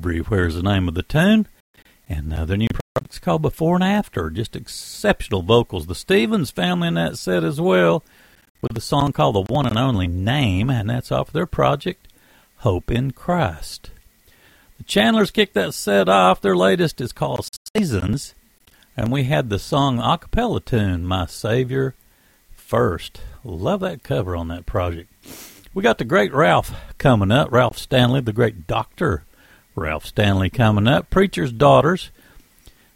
Everywhere is
the name of the tune. And uh, their new project's called Before and After. Just exceptional vocals. The Stevens family in that set as well, with a song called The One and Only Name, and that's off their project, Hope in Christ. The Chandlers kicked that set off. Their latest is called Seasons, and we had the song a cappella tune, My Savior First. Love that cover on that project. We got the great Ralph coming up, Ralph Stanley, the great doctor Ralph Stanley coming up. Preacher's Daughters.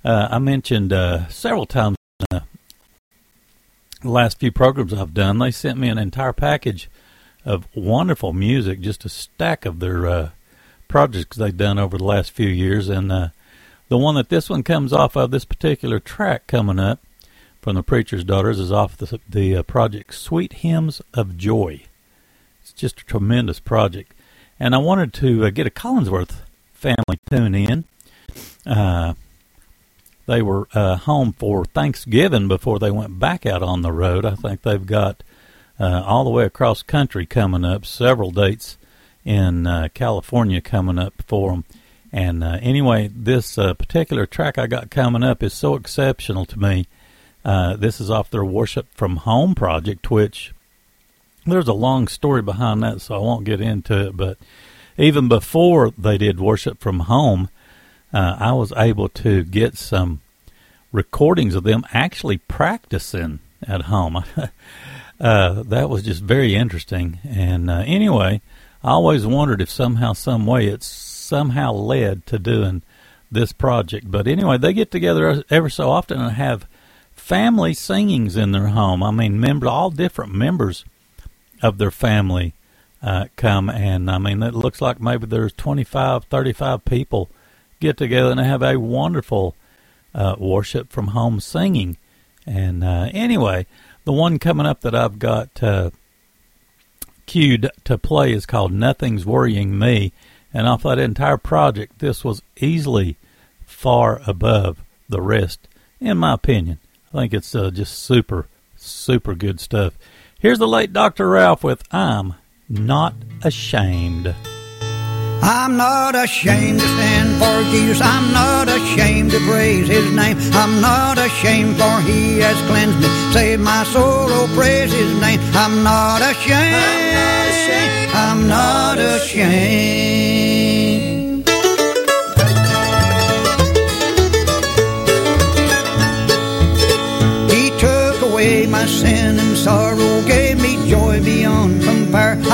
Uh, I mentioned uh, several times in the last few programs I've done, they sent me an entire package of wonderful music, just a stack of their uh, projects they've done over the last few years. And uh, the one that this one comes off of, this particular track coming up from the Preacher's Daughters, is off the, the uh, project Sweet Hymns of Joy. It's just a tremendous project. And I wanted to uh, get a Collingsworth family tune in. Uh, they were uh, home for Thanksgiving before they went back out on the road. I think they've got uh, all the way across country coming up, several dates in uh, California coming up for them. And uh, anyway, this uh, particular track I got coming up is so exceptional to me. Uh, this is off their Worship from Home project, which there's a long story behind that, so I won't get into it. But even before they did Worship from Home, uh, I was able to get some recordings of them actually practicing at home. uh, that was just very interesting. And uh, anyway, I always wondered if somehow, some way, it's somehow led to doing this project. But anyway, they get together ever so often and have family singings in their home. I mean, members, all different members of their family uh, come, and I mean, it looks like maybe there's 25, 35 people get together and have a wonderful uh, worship from home singing. And uh, anyway, the one coming up that I've got uh, queued to play is called Nothing's Worrying Me. And off that entire project, this was easily far above the rest, in my opinion. I think it's uh, just super, super good stuff. Here's the late Dr. Ralph with I'm Not Ashamed.
I'm not ashamed to stand for Jesus. I'm not ashamed to praise His name. I'm not ashamed for He has cleansed me, saved my soul. Oh, praise His name. I'm not ashamed. I'm not ashamed. He took away my sin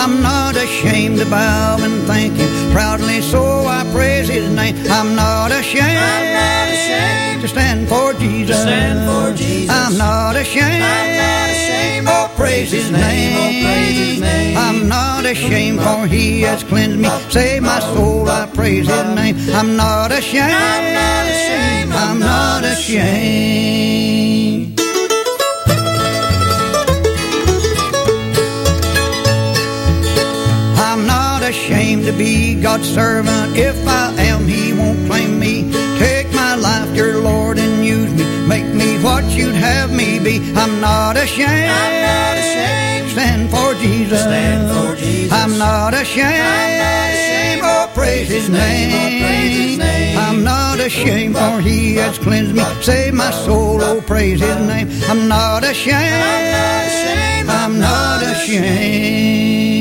I'm not ashamed to bow and thank Him proudly, so I praise His name. I'm not ashamed, I'm not ashamed to stand for Jesus. To stand for Jesus. I'm not ashamed. I'm not ashamed. Oh, praise His name. Praise His name. I'm not ashamed, for He has cleansed me. Save my soul. I praise His name. I'm not ashamed. I'm not ashamed. I'm not ashamed. To be God's servant. If I am, He won't claim me. Take my life, dear Lord, and use me. Make me what you'd have me be. I'm not ashamed. I'm not ashamed. Stand for Jesus. Stand for Jesus. I'm not ashamed. I'm not ashamed. Oh, praise His name. Oh, praise His name. I'm not ashamed, for He has cleansed me. Save my soul. Oh, praise His name. I'm not ashamed. I'm not ashamed. I'm not ashamed.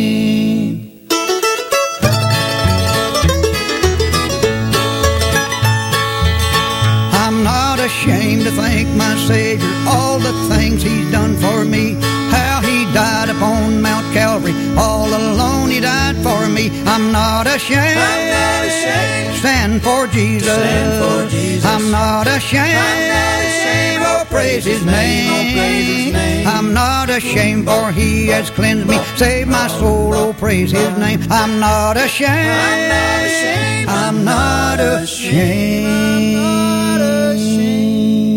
Ashamed to thank my Savior all the things He's done for me. How He died upon Mount Calvary, all alone He died for me. I'm not ashamed. I'm not ashamed. Stand for Jesus. Stand for Jesus. I'm not ashamed. I'm not ashamed. Oh, praise His name. Oh, praise His name. I'm not ashamed, for He has cleansed me. Save my soul. Oh, praise His name. I'm not ashamed. I'm not ashamed. I'm not ashamed.
Still,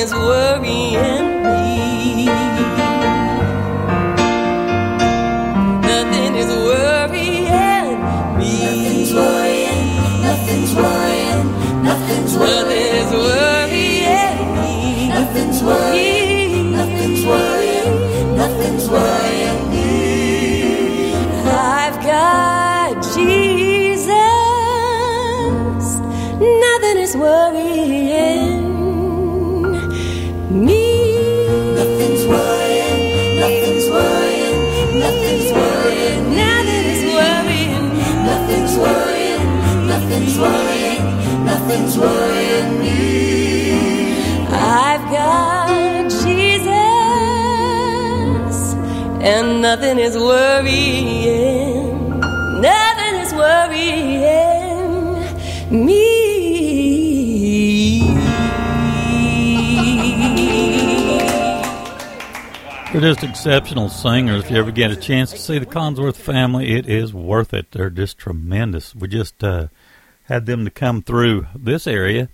is
worrying me. Nothing is worrying me. Nothing's worrying, nothing's worrying, nothing's worrying. Nothing is worrying me. Nothing's worrying, nothing's worrying, nothing's worrying me. I've got Jesus. Nothing is worrying nothing's worrying, nothing's worrying me. I've got Jesus, and nothing is worrying, nothing is worrying me.
They're just exceptional singers. If you ever get a chance to see the Collingsworth family, it is worth it. They're just tremendous. We just uh, had them to come through this area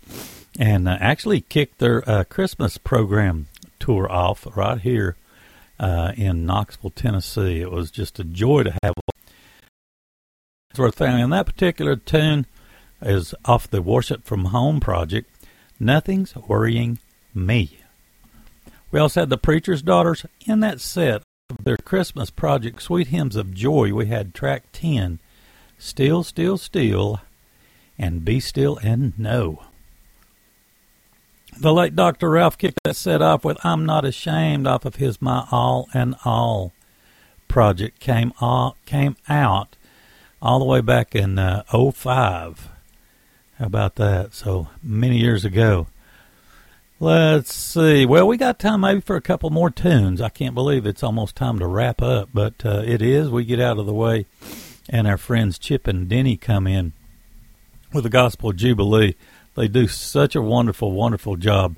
and uh, actually kick their uh, Christmas program tour off right here uh, in Knoxville, Tennessee. It was just a joy to have Collingsworth family. And that particular tune is off the Worship from Home project. Nothing's worrying me. We also had the Preacher's Daughters in that set of their Christmas project, Sweet Hymns of Joy. We had track 10, Still, Still, Still, and Be Still and Know. The late Dr. Ralph kicked that set off with I'm Not Ashamed off of his My All and All project. Came, all, came out all the way back in uh, 05. How about that? So many years ago. Let's see. Well, we got time maybe for a couple more tunes. I can't believe it's almost time to wrap up, but uh, it is. We get out of the way, and our friends Chip and Denny come in with the Gospel Jubilee. They do such a wonderful, wonderful job,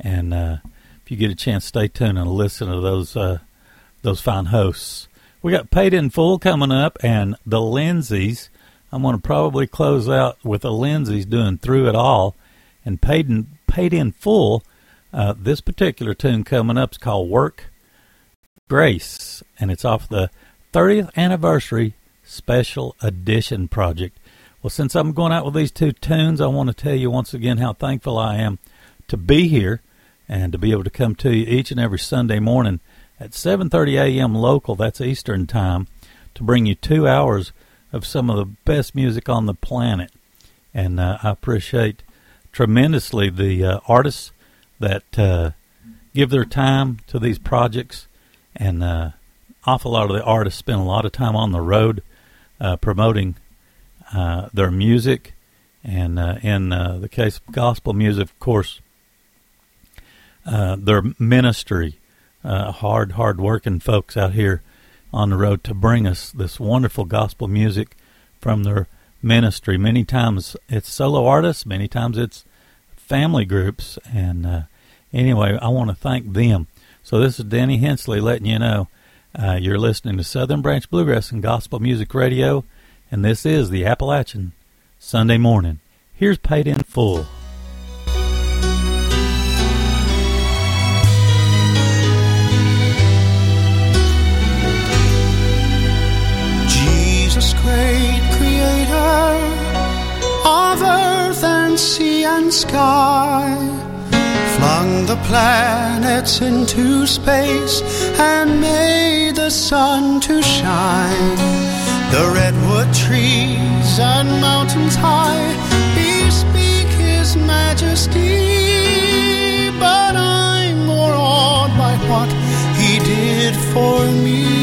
and uh, if you get a chance, stay tuned and listen to those uh, those fine hosts. We got Paid in Full coming up, and the Lindsays. I'm going to probably close out with the Lindsays doing Through It All, and Paid in Paid in Full. Uh, this particular tune coming up is called Work Grace, and it's off the 30th anniversary special edition project. Well, since I'm going out with these two tunes, I want to tell you once again how thankful I am to be here and to be able to come to you each and every Sunday morning at 7:30 a.m. local, that's Eastern time, to bring you 2 hours of some of the best music on the planet. And uh, I appreciate tremendously the uh, artists that uh, give their time to these projects and uh, awful lot of the artists spend a lot of time on the road uh, promoting uh, their music, and uh, in uh, the case of gospel music, of course, uh, their ministry. Uh, hard, hard working folks out here on the road to bring us this wonderful gospel music from their ministry. Many times it's solo artists, many times it's family groups, and uh, anyway, I want to thank them. So this is Danny Hensley letting you know uh, you're listening to Southern Branch Bluegrass and Gospel Music Radio, and this is the Appalachian Sunday Morning. Here's Paid in Full.
Jesus, great creator of earth and sea and sky, flung the planets into space and made the sun to shine. The redwood trees and mountains high bespeak his majesty, but I'm more awed by what he did for me.